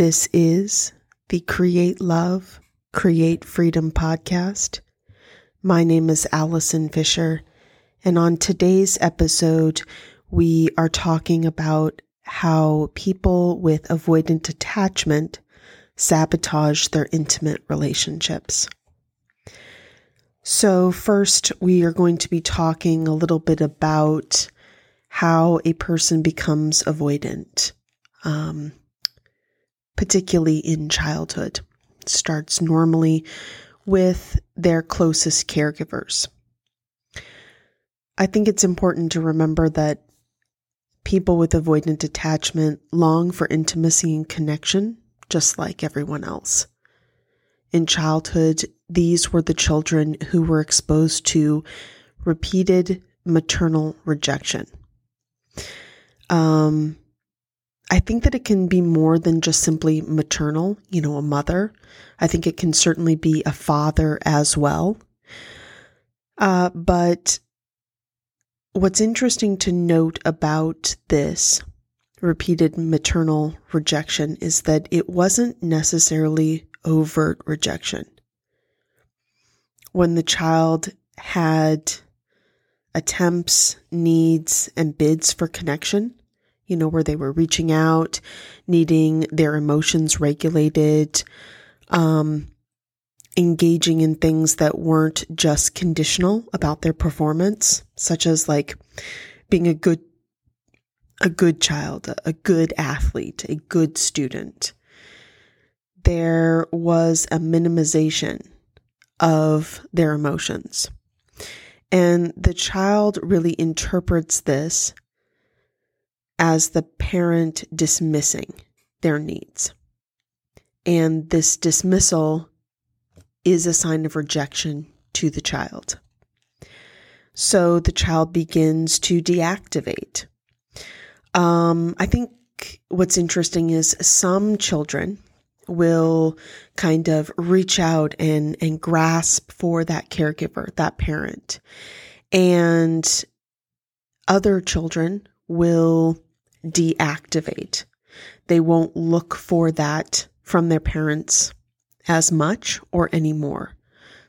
This is the Create Love, Create Freedom podcast. My name is Allison Fisher, and on today's episode, we are talking about how people with avoidant attachment sabotage their intimate relationships. So, first, we are going to be talking a little bit about how a person becomes avoidant. Um, particularly in childhood. Starts normally with their closest caregivers. I think it's important to remember that people with avoidant attachment long for intimacy and connection, just like everyone else. In childhood, these were the children who were exposed to repeated maternal rejection. Um, I think that it can be more than just simply maternal, you know, a mother. I think it can certainly be a father as well. Uh, but what's interesting to note about this repeated maternal rejection is that it wasn't necessarily overt rejection. When the child had attempts, needs, and bids for connection, you know, where they were reaching out, needing their emotions regulated, um, engaging in things that weren't just conditional about their performance, such as like being a good a good child, a good athlete, a good student. There was a minimization of their emotions. And the child really interprets this as the parent dismissing their needs. And this dismissal is a sign of rejection to the child. So the child begins to deactivate. Um, I think what's interesting is some children will kind of reach out and, and grasp for that caregiver, that parent. And other children will deactivate. They won't look for that from their parents as much or anymore.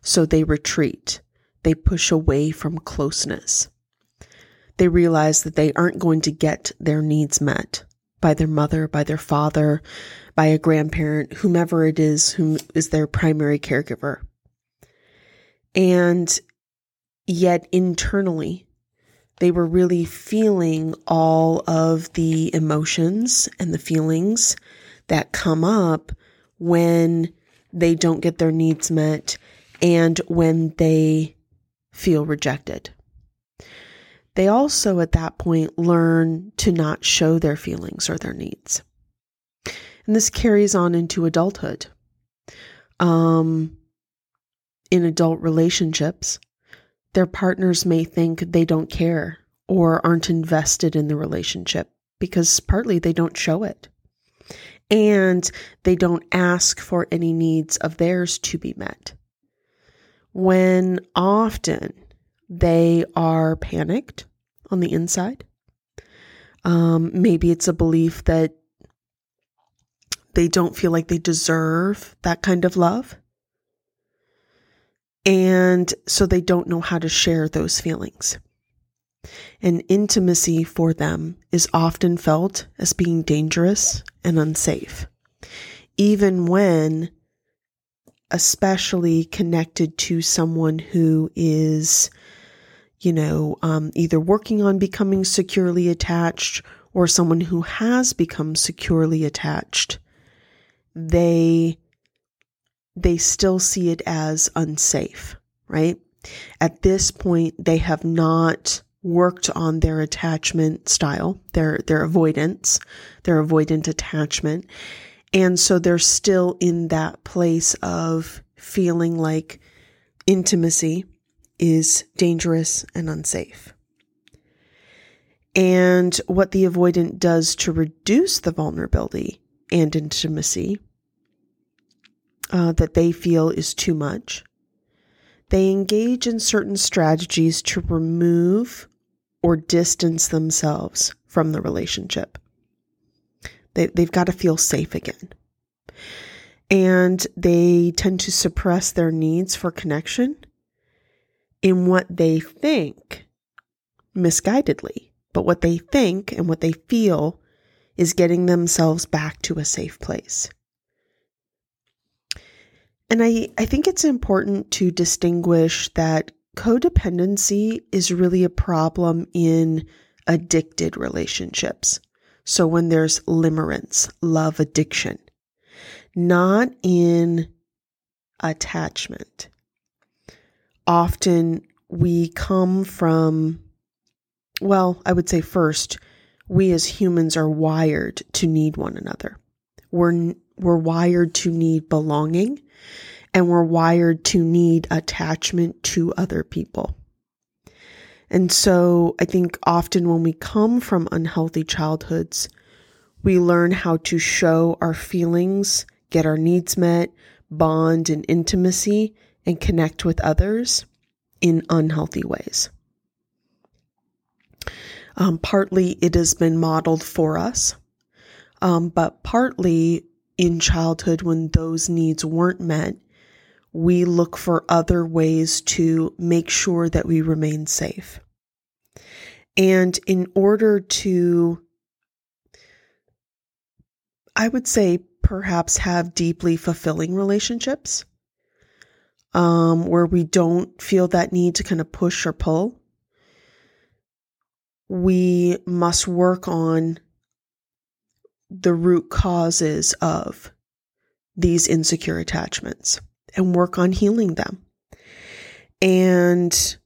So they retreat. They push away from closeness. They realize that they aren't going to get their needs met by their mother, by their father, by a grandparent, whomever it is who is their primary caregiver. And yet internally, they were really feeling all of the emotions and the feelings that come up when they don't get their needs met and when they feel rejected. They also, at that point, learn to not show their feelings or their needs. And this carries on into adulthood. Um, in adult relationships, their partners may think they don't care or aren't invested in the relationship because partly they don't show it. And they don't ask for any needs of theirs to be met. When often they are panicked on the inside. Um, maybe it's a belief that they don't feel like they deserve that kind of love. And so they don't know how to share those feelings. And intimacy for them is often felt as being dangerous and unsafe, even when especially connected to someone who is, you know, um, either working on becoming securely attached or someone who has become securely attached. They they still see it as unsafe, right? At this point, they have not worked on their attachment style, their, their avoidance, their avoidant attachment. And so they're still in that place of feeling like intimacy is dangerous and unsafe. And what the avoidant does to reduce the vulnerability and intimacy uh, that they feel is too much. They engage in certain strategies to remove or distance themselves from the relationship. They, they've got to feel safe again. And they tend to suppress their needs for connection in what they think misguidedly, but what they think and what they feel is getting themselves back to a safe place. And I, I think it's important to distinguish that codependency is really a problem in addicted relationships. So when there's limerence, love addiction, not in attachment. Often we come from, well, I would say first, we as humans are wired to need one another. We're, we're wired to need belonging and we're wired to need attachment to other people. And so I think often when we come from unhealthy childhoods, we learn how to show our feelings, get our needs met, bond in intimacy, and connect with others in unhealthy ways. Um, partly it has been modeled for us, um, but partly in childhood, when those needs weren't met, we look for other ways to make sure that we remain safe. And in order to, I would say, perhaps have deeply fulfilling relationships um, where we don't feel that need to kind of push or pull, we must work on the root causes of these insecure attachments and work on healing them. And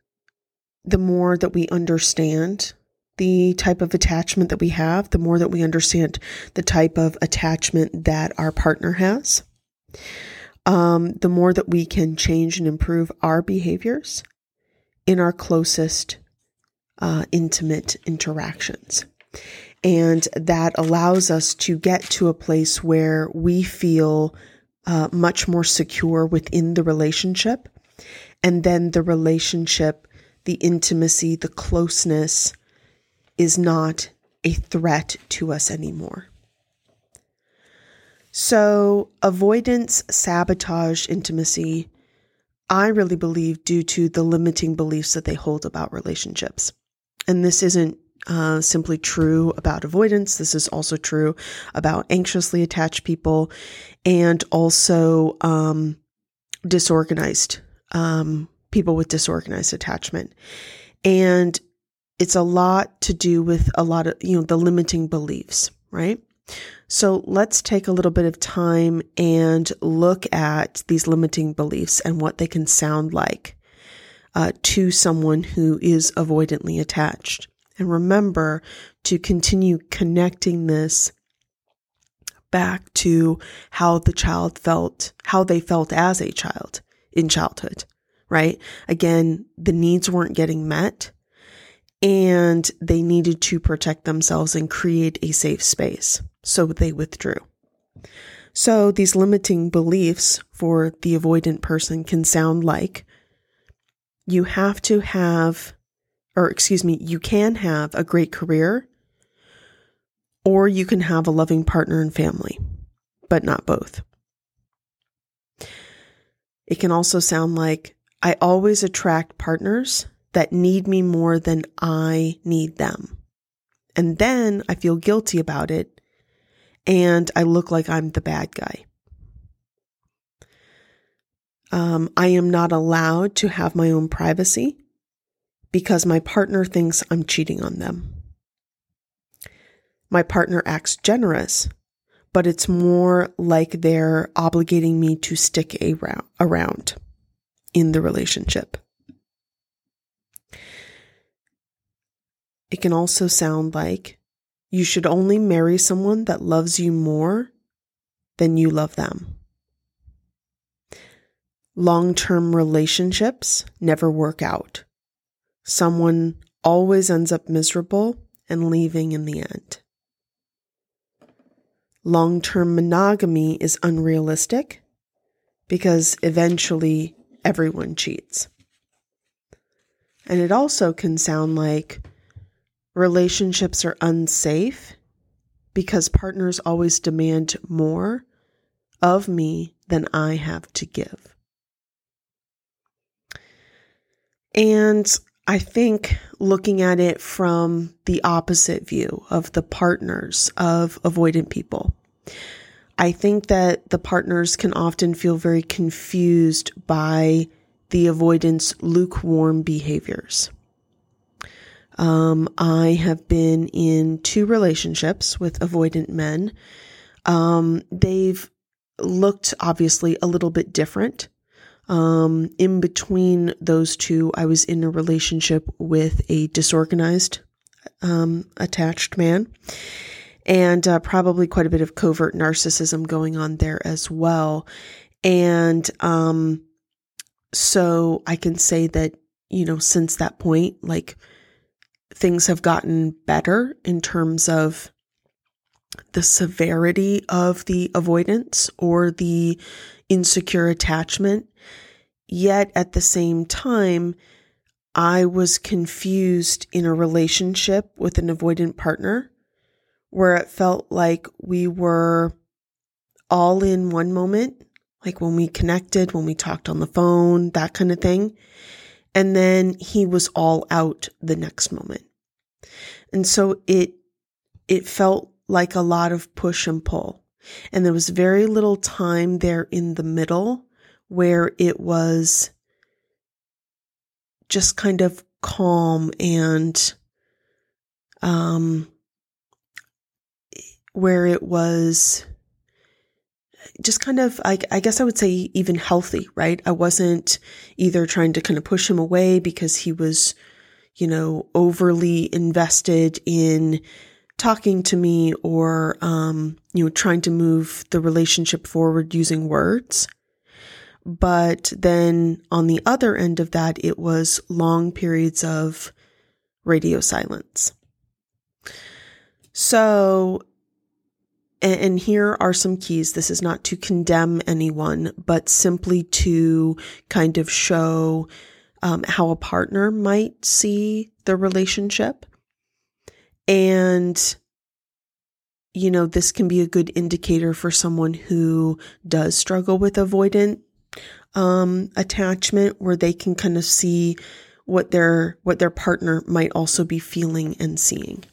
the more that we understand the type of attachment that we have, the more that we understand the type of attachment that our partner has, um, the more that we can change and improve our behaviors in our closest uh, intimate interactions. And that allows us to get to a place where we feel uh, much more secure within the relationship. And then the relationship, the intimacy, the closeness is not a threat to us anymore. So, avoidance, sabotage, intimacy, I really believe due to the limiting beliefs that they hold about relationships. And this isn't uh, simply true about avoidance. This is also true about anxiously attached people and also um, disorganized um, people with disorganized attachment. And it's a lot to do with a lot of, you know, the limiting beliefs, right? So let's take a little bit of time and look at these limiting beliefs and what they can sound like uh, to someone who is avoidantly attached. And remember to continue connecting this back to how the child felt, how they felt as a child in childhood, right? Again, the needs weren't getting met and they needed to protect themselves and create a safe space. So they withdrew. So these limiting beliefs for the avoidant person can sound like you have to have or excuse me, you can have a great career or you can have a loving partner and family, but not both. It can also sound like I always attract partners that need me more than I need them. And then I feel guilty about it and I look like I'm the bad guy. Um, I am not allowed to have my own privacy because my partner thinks I'm cheating on them. My partner acts generous, but it's more like they're obligating me to stick around in the relationship. It can also sound like you should only marry someone that loves you more than you love them. Long term relationships never work out someone always ends up miserable and leaving in the end. Long term monogamy is unrealistic because eventually everyone cheats. And it also can sound like relationships are unsafe because partners always demand more of me than I have to give. And I think looking at it from the opposite view of the partners of avoidant people, I think that the partners can often feel very confused by the avoidance lukewarm behaviors. Um, I have been in two relationships with avoidant men. Um, they've looked obviously a little bit different. Um, in between those two, I was in a relationship with a disorganized, um, attached man and uh, probably quite a bit of covert narcissism going on there as well. And, um, so I can say that, you know, since that point, like things have gotten better in terms of the severity of the avoidance or the insecure attachment. Yet at the same time, I was confused in a relationship with an avoidant partner where it felt like we were all in one moment, like when we connected, when we talked on the phone, that kind of thing. And then he was all out the next moment. And so it, it felt like a lot of push and pull. And there was very little time there in the middle where it was just kind of calm and um where it was just kind of I, I, guess i would say even healthy right i wasn't either trying to kind of push him away because he was you know overly invested in talking to me or, um, you know, trying to move the relationship forward using words. But then on the other end of that, it was long periods of radio silence. So, and, here are some keys. This is not to condemn anyone, but simply to kind of show um, how a partner might see the relationship. And, you know, this can be a good indicator for someone who does struggle with avoidant um, attachment, where they can kind of see what their what their partner might also be feeling and seeing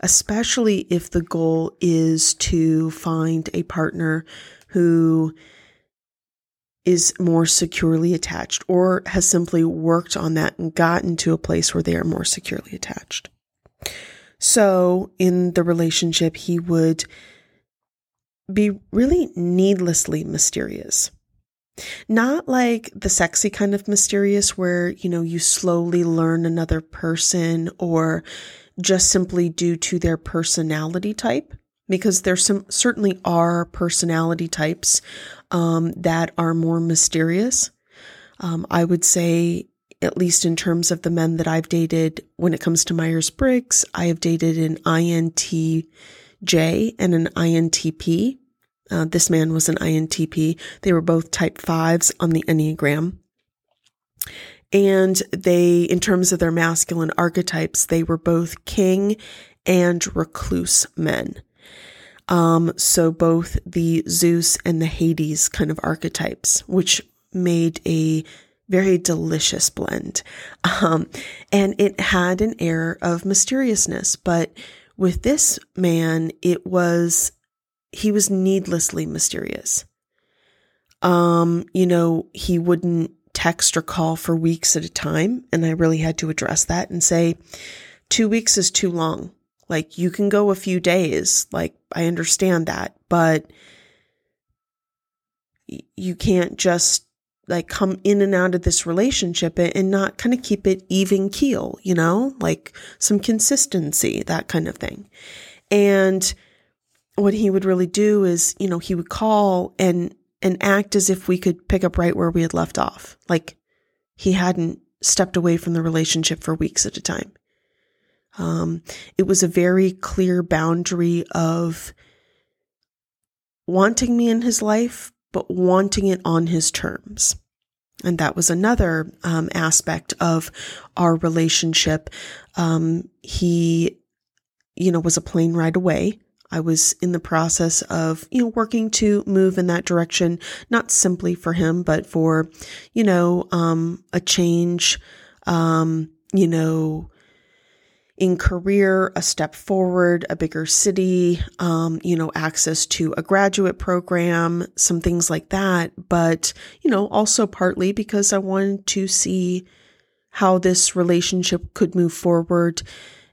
especially if the goal is to find a partner who is more securely attached or has simply worked on that and gotten to a place where they are more securely attached. So in the relationship, he would be really needlessly mysterious. Not like the sexy kind of mysterious where, you know, you slowly learn another person or just simply due to their personality type, because there some certainly are personality types um, that are more mysterious. Um, I would say at least in terms of the men that I've dated, when it comes to Myers Briggs, I have dated an INTJ and an INTP. Uh, this man was an INTP. They were both type fives on the Enneagram. And they, in terms of their masculine archetypes, they were both king and recluse men. Um, so both the Zeus and the Hades kind of archetypes, which made a very delicious blend. Um, and it had an air of mysteriousness, but with this man, it was, he was needlessly mysterious. Um, you know, he wouldn't text or call for weeks at a time. And I really had to address that and say, two weeks is too long. Like you can go a few days. Like I understand that, but you can't just like come in and out of this relationship and not kind of keep it even keel, you know, like some consistency, that kind of thing. And what he would really do is, you know, he would call and and act as if we could pick up right where we had left off. Like he hadn't stepped away from the relationship for weeks at a time. Um, it was a very clear boundary of wanting me in his life, but wanting it on his terms. And that was another um, aspect of our relationship. Um, he, you know, was a plane ride away. I was in the process of, you know, working to move in that direction, not simply for him, but for, you know, um, a change, um, you know, in career, a step forward, a bigger city, um, you know, access to a graduate program, some things like that. But, you know, also partly because I wanted to see how this relationship could move forward.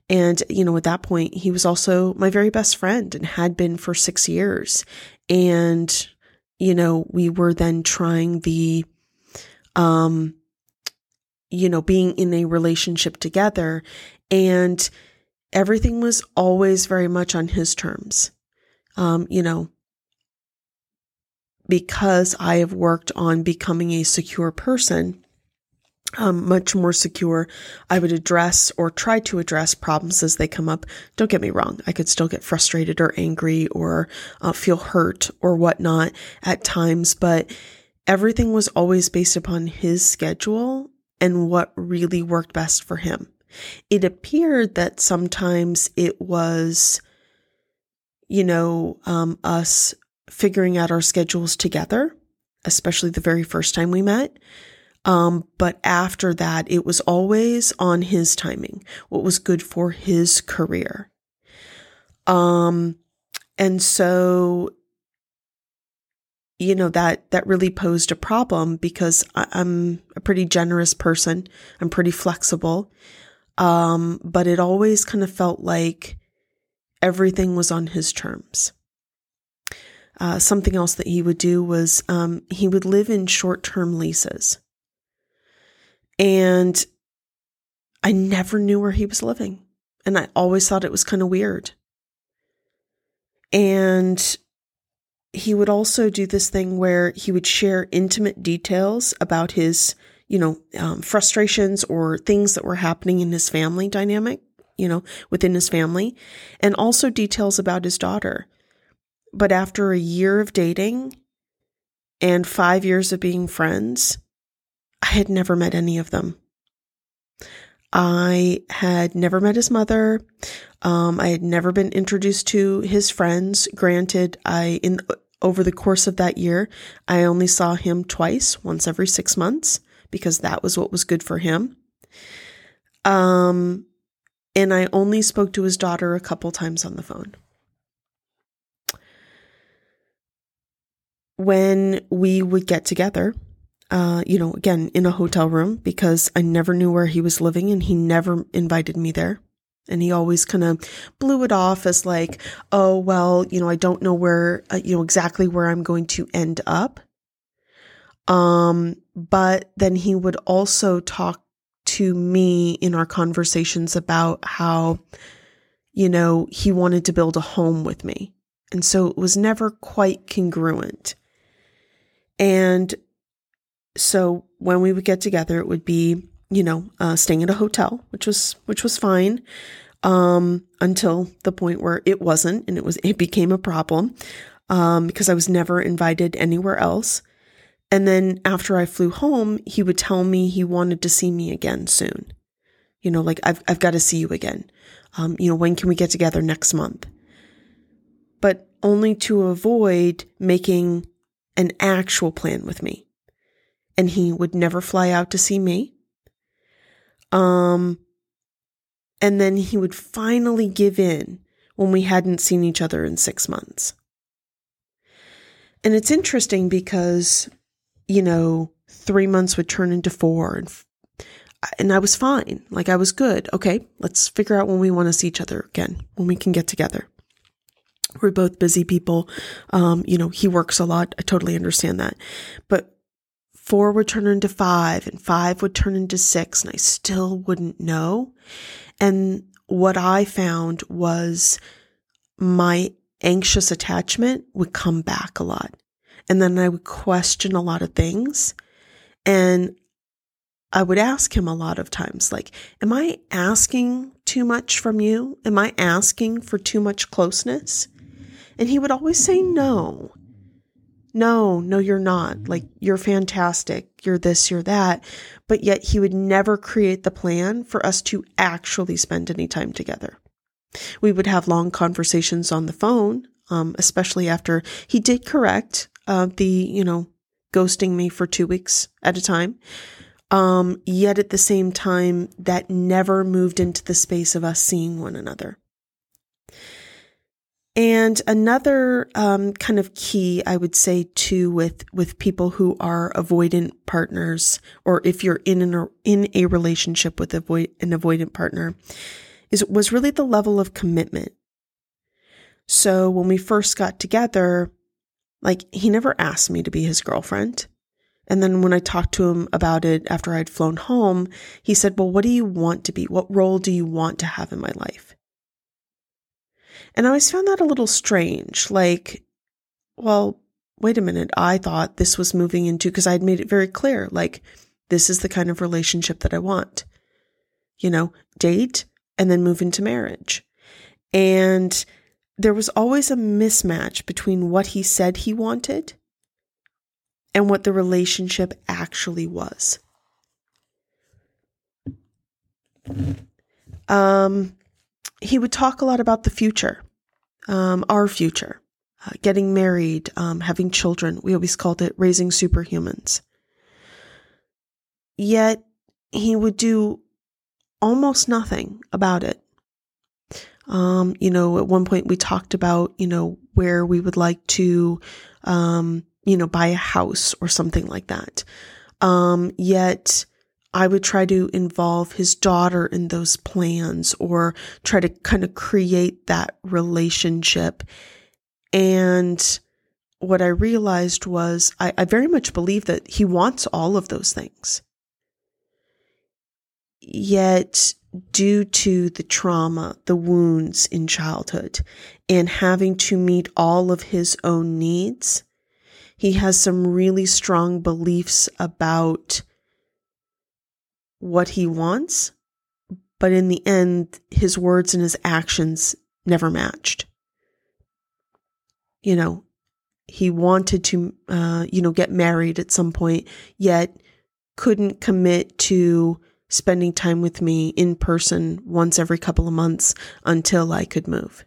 And, you know, at that point, he was also my very best friend and had been for six years. And, you know, we were then trying the, um, you know, being in a relationship together and everything was always very much on his terms. Um, you know, because I have worked on becoming a secure person, um, much more secure, I would address or try to address problems as they come up. Don't get me wrong. I could still get frustrated or angry or uh, feel hurt or whatnot at times, but everything was always based upon his schedule and what really worked best for him. It appeared that sometimes it was, you know, um, us figuring out our schedules together, especially the very first time we met. Um, but after that, it was always on his timing, what was good for his career. Um, and so, you know, that, that really posed a problem because I, I'm a pretty generous person. I'm pretty flexible. Um, but it always kind of felt like everything was on his terms. Uh, something else that he would do was um, he would live in short term leases. And I never knew where he was living. And I always thought it was kind of weird. And he would also do this thing where he would share intimate details about his you know, um, frustrations or things that were happening in his family dynamic, you know, within his family, and also details about his daughter. But after a year of dating and five years of being friends, I had never met any of them. I had never met his mother. Um, I had never been introduced to his friends. Granted, I in over the course of that year, I only saw him twice, once every six months because that was what was good for him. Um, and I only spoke to his daughter a couple times on the phone. When we would get together, uh, you know, again, in a hotel room because I never knew where he was living and he never invited me there. And he always kind of blew it off as like, oh, well, you know, I don't know where, uh, you know, exactly where I'm going to end up. Um, but then he would also talk to me in our conversations about how, you know, he wanted to build a home with me. And so it was never quite congruent. And so when we would get together, it would be, you know, uh, staying at a hotel, which was, which was fine. Um, until the point where it wasn't and it was, it became a problem. Um, because I was never invited anywhere else. And then after I flew home, he would tell me he wanted to see me again soon. You know, like I've I've got to see you again. Um, you know, when can we get together next month? But only to avoid making an actual plan with me. And he would never fly out to see me. Um, and then he would finally give in when we hadn't seen each other in six months. And it's interesting because you know, three months would turn into four and and I was fine. Like I was good. Okay, let's figure out when we want to see each other again, when we can get together. We're both busy people. Um, you know, he works a lot. I totally understand that. But four would turn into five and five would turn into six and I still wouldn't know. And what I found was my anxious attachment would come back a lot. And then I would question a lot of things. And I would ask him a lot of times, like, Am I asking too much from you? Am I asking for too much closeness? And he would always say, No. No, no, you're not. Like, you're fantastic. You're this, you're that. But yet he would never create the plan for us to actually spend any time together. We would have long conversations on the phone, um, especially after he did correct uh, the, you know, ghosting me for two weeks at a time. Um, yet at the same time, that never moved into the space of us seeing one another. And another um, kind of key, I would say, too, with with people who are avoidant partners, or if you're in an in a relationship with avoid, an avoidant partner, is was really the level of commitment. So when we first got together, like he never asked me to be his girlfriend. And then when I talked to him about it after I'd flown home, he said, Well, what do you want to be? What role do you want to have in my life? And I always found that a little strange. Like, well, wait a minute. I thought this was moving into, because I'd made it very clear, like, this is the kind of relationship that I want. You know, date and then move into marriage. And there was always a mismatch between what he said he wanted and what the relationship actually was. Um, he would talk a lot about the future, um, our future, uh, getting married, um, having children. We always called it raising superhumans. Yet he would do almost nothing about it. Um, you know, at one point we talked about, you know, where we would like to, um, you know, buy a house or something like that. Um, yet I would try to involve his daughter in those plans or try to kind of create that relationship. And what I realized was I, I very much believe that he wants all of those things. Yet, due to the trauma, the wounds in childhood, and having to meet all of his own needs, he has some really strong beliefs about what he wants, but in the end, his words and his actions never matched. You know, he wanted to, uh, you know, get married at some point, yet couldn't commit to spending time with me in person once every couple of months until I could move.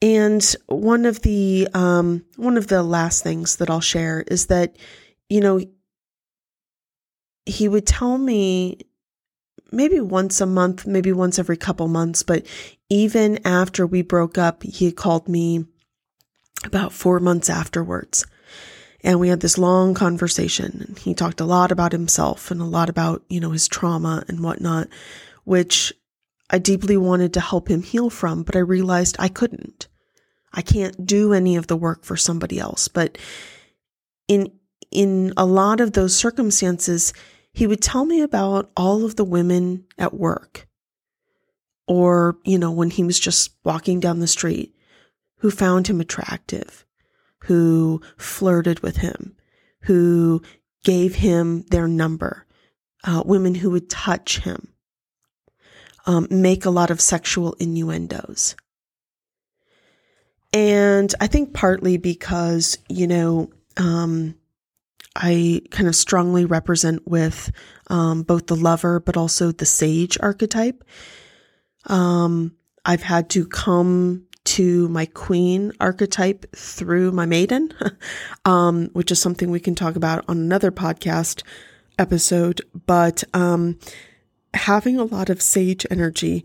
And one of the um, one of the last things that I'll share is that, you know, he would tell me maybe once a month, maybe once every couple months, but even after we broke up, he called me about four months afterwards. And we had this long conversation. And he talked a lot about himself and a lot about, you know, his trauma and whatnot, which I deeply wanted to help him heal from, but I realized I couldn't. I can't do any of the work for somebody else. But in in a lot of those circumstances, he would tell me about all of the women at work or, you know, when he was just walking down the street who found him attractive, who flirted with him, who gave him their number, uh, women who would touch him, um, make a lot of sexual innuendos. And I think partly because, you know, um, I kind of strongly represent with um, both the lover but also the sage archetype. Um, I've had to come to my queen archetype through my maiden, um, which is something we can talk about on another podcast episode. But um, having a lot of sage energy,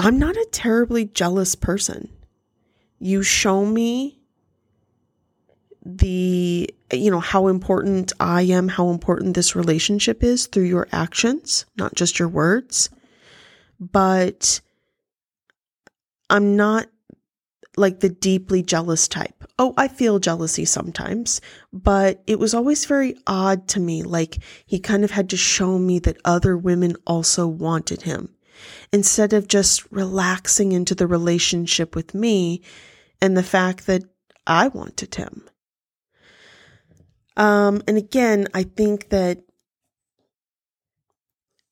I'm not a terribly jealous person. You show me the you know how important I am, how important this relationship is through your actions, not just your words. But I'm not like the deeply jealous type. Oh, I feel jealousy sometimes, but it was always very odd to me. Like he kind of had to show me that other women also wanted him instead of just relaxing into the relationship with me and the fact that I wanted him. Um, and again, I think that,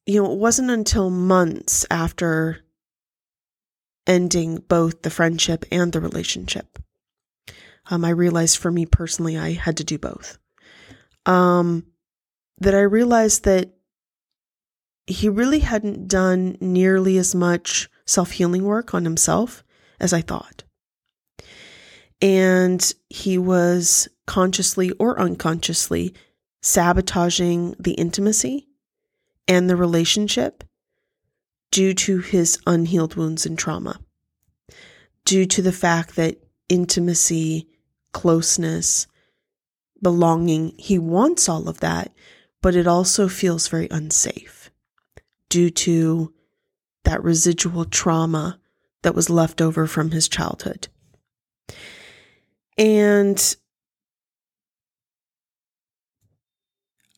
you know, it wasn't until months after ending both the friendship and the relationship. Um, I realized for me personally, I had to do both. Um, that I realized that he really hadn't done nearly as much self healing work on himself as I thought. And he was consciously or unconsciously sabotaging the intimacy and the relationship due to his unhealed wounds and trauma, due to the fact that intimacy, closeness, belonging, he wants all of that, but it also feels very unsafe due to that residual trauma that was left over from his childhood. And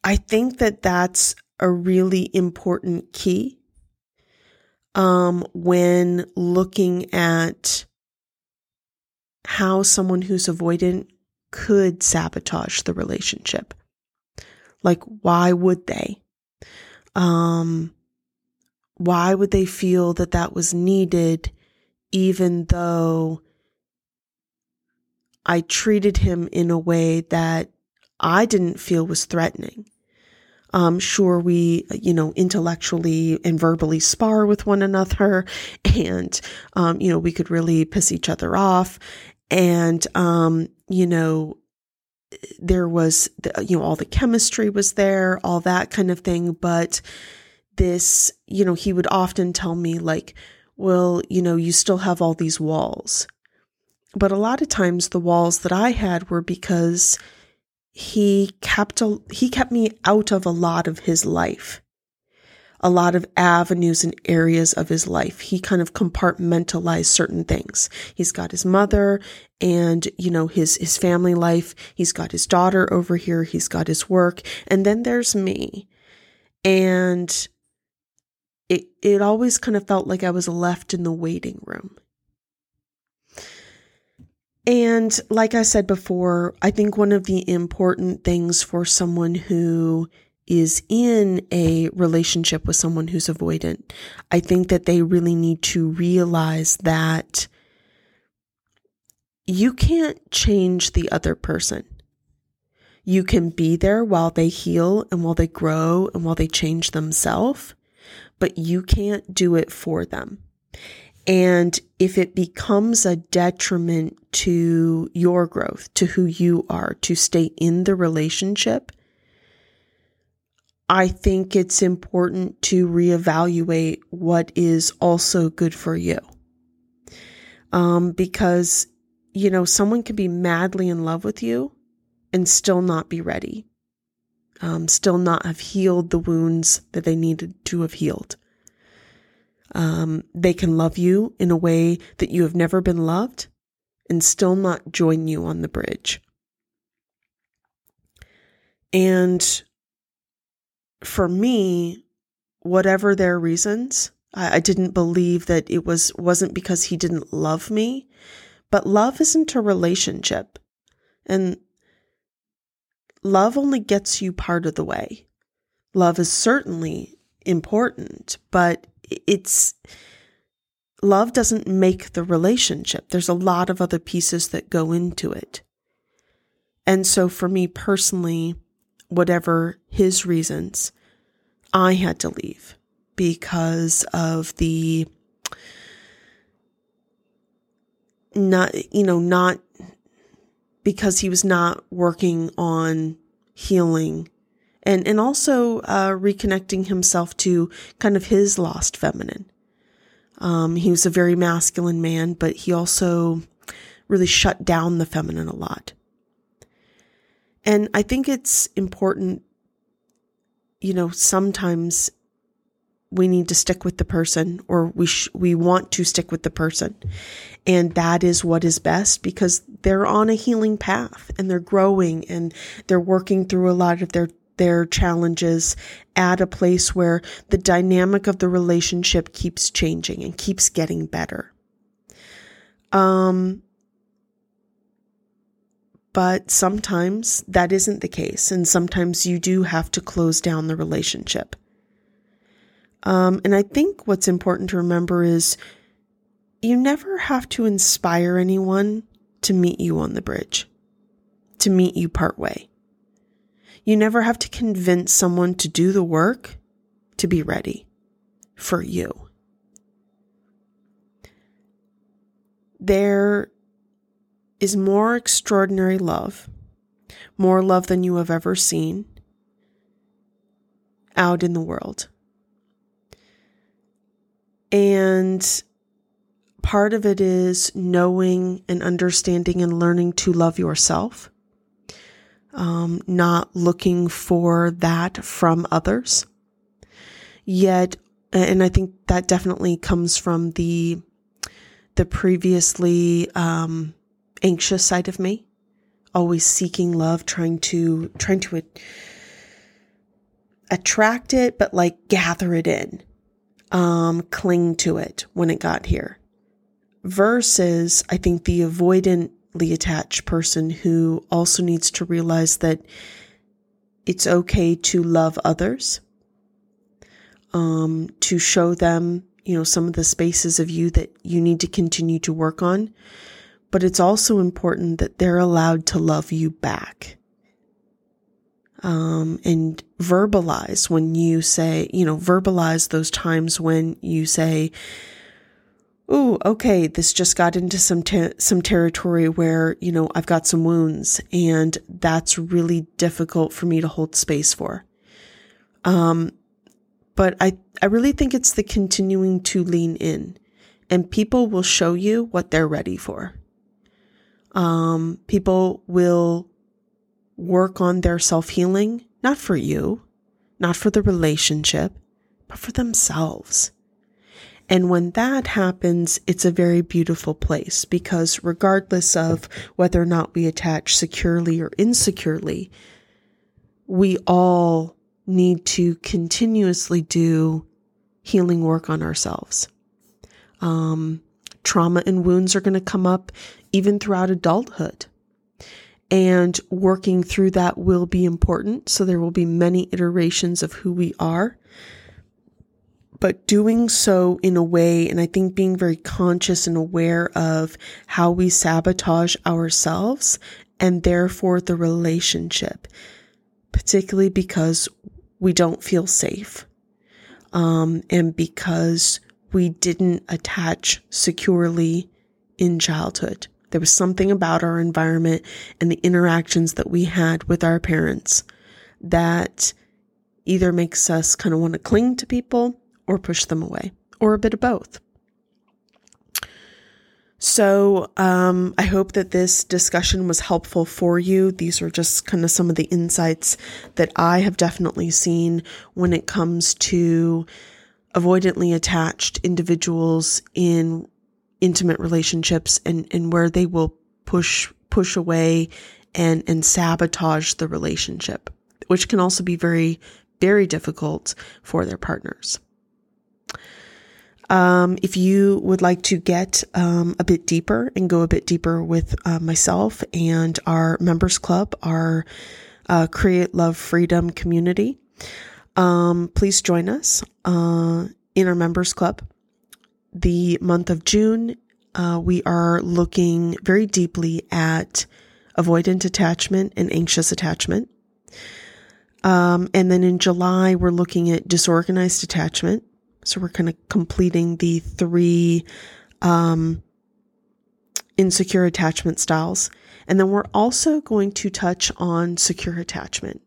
I think that that's a really important key um, when looking at how someone who's avoidant could sabotage the relationship. Like, why would they? Um, why would they feel that that was needed, even though I treated him in a way that I didn't feel was threatening? Um, sure, we, you know, intellectually and verbally spar with one another and, um, you know, we could really piss each other off. And, um, you know, there was, the, you know, all the chemistry was there, all that kind of thing. But this, you know, he would often tell me, like, well, you know, you still have all these walls. But a lot of times the walls that I had were because he kept a, he kept me out of a lot of his life a lot of avenues and areas of his life. He kind of compartmentalized certain things. He's got his mother and, you know, his, his family life. He's got his daughter over here. He's got his work. And then there's me. And it, it always kind of felt like I was left in the waiting room. And like I said before, I think one of the important things for someone who is in a relationship with someone who's avoidant, I think that they really need to realize that you can't change the other person. You can be there while they heal and while they grow and while they change themselves, but you can't do it for them. And if it becomes a detriment to your growth, to who you are, to stay in the relationship, I think it's important to reevaluate what is also good for you. Um, because, you know, someone can be madly in love with you and still not be ready, um, still not have healed the wounds that they needed to have healed. Um, they can love you in a way that you have never been loved and still not join you on the bridge. And for me, whatever their reasons, I, I didn't believe that it was wasn't because he didn't love me, but love isn't a relationship. And love only gets you part of the way. Love is certainly important, but it's love doesn't make the relationship. There's a lot of other pieces that go into it. And so for me personally, whatever his reasons, I had to leave because of the not, you know, not because he was not working on healing and, and also uh, reconnecting himself to kind of his lost feminine. Um, he was a very masculine man, but he also really shut down the feminine a lot. And I think it's important, you know, sometimes we need to stick with the person or we sh- we want to stick with the person. And that is what is best because they're on a healing path and they're growing and they're working through a lot of their their challenges at a place where the dynamic of the relationship keeps changing and keeps getting better. Um, but sometimes that isn't the case, and sometimes you do have to close down the relationship. Um, and I think what's important to remember is you never have to inspire anyone to meet you on the bridge, to meet you partway. You never have to convince someone to do the work to be ready for you. there is more extraordinary love, more love than you have ever seen out in the world. And part of it is knowing and understanding and learning to love yourself, um, not looking for that from others. Yet, and I think that definitely comes from the the previously um, anxious side of me, always seeking love, trying to trying to attract it, but like gather it in, um, cling to it when it got here. Versus, I think the avoidantly attached person who also needs to realize that it's okay to love others, um, to show them, you know, some of the spaces of you that you need to continue to work on. But it's also important that they're allowed to love you back um, and verbalize when you say, you know, verbalize those times when you say, "Oh, okay, this just got into some ter- some territory where you know I've got some wounds, and that's really difficult for me to hold space for." Um, but I I really think it's the continuing to lean in, and people will show you what they're ready for. Um, people will work on their self healing, not for you, not for the relationship, but for themselves. And when that happens, it's a very beautiful place because regardless of whether or not we attach securely or insecurely, we all need to continuously do healing work on ourselves. Um, trauma and wounds are going to come up even throughout adulthood and working through that will be important. So there will be many iterations of who we are, but doing so in a way, and I think being very conscious and aware of how we sabotage ourselves and therefore the relationship, particularly because we don't feel safe. Um, and because we didn't attach securely in childhood. There was something about our environment and the interactions that we had with our parents that either makes us kind of want to cling to people or push them away, or a bit of both. So, um, I hope that this discussion was helpful for you. These are just kind of some of the insights that I have definitely seen when it comes to avoidantly attached individuals in intimate relationships and, and where they will push push away and and sabotage the relationship, which can also be very very difficult for their partners. Um, if you would like to get um, a bit deeper and go a bit deeper with uh, myself and our members club, our uh, Create Love Freedom community, um, please join us uh, in our members club the month of June, uh, we are looking very deeply at avoidant attachment and anxious attachment. Um, and then in July, we're looking at disorganized attachment. So we're kind of completing the three um, insecure attachment styles. And then we're also going to touch on secure attachment.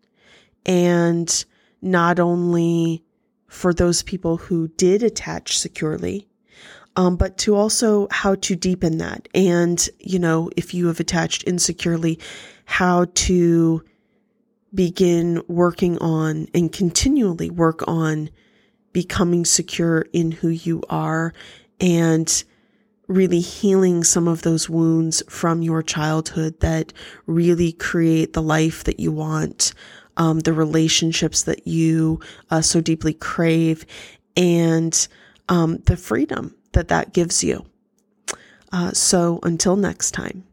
And not only for those people who did attach securely, um, but to also how to deepen that. And, you know, if you have attached insecurely, how to begin working on and continually work on becoming secure in who you are and really healing some of those wounds from your childhood that really create the life that you want, um, the relationships that you uh, so deeply crave, and um, the freedom that that gives you. Uh, so until next time.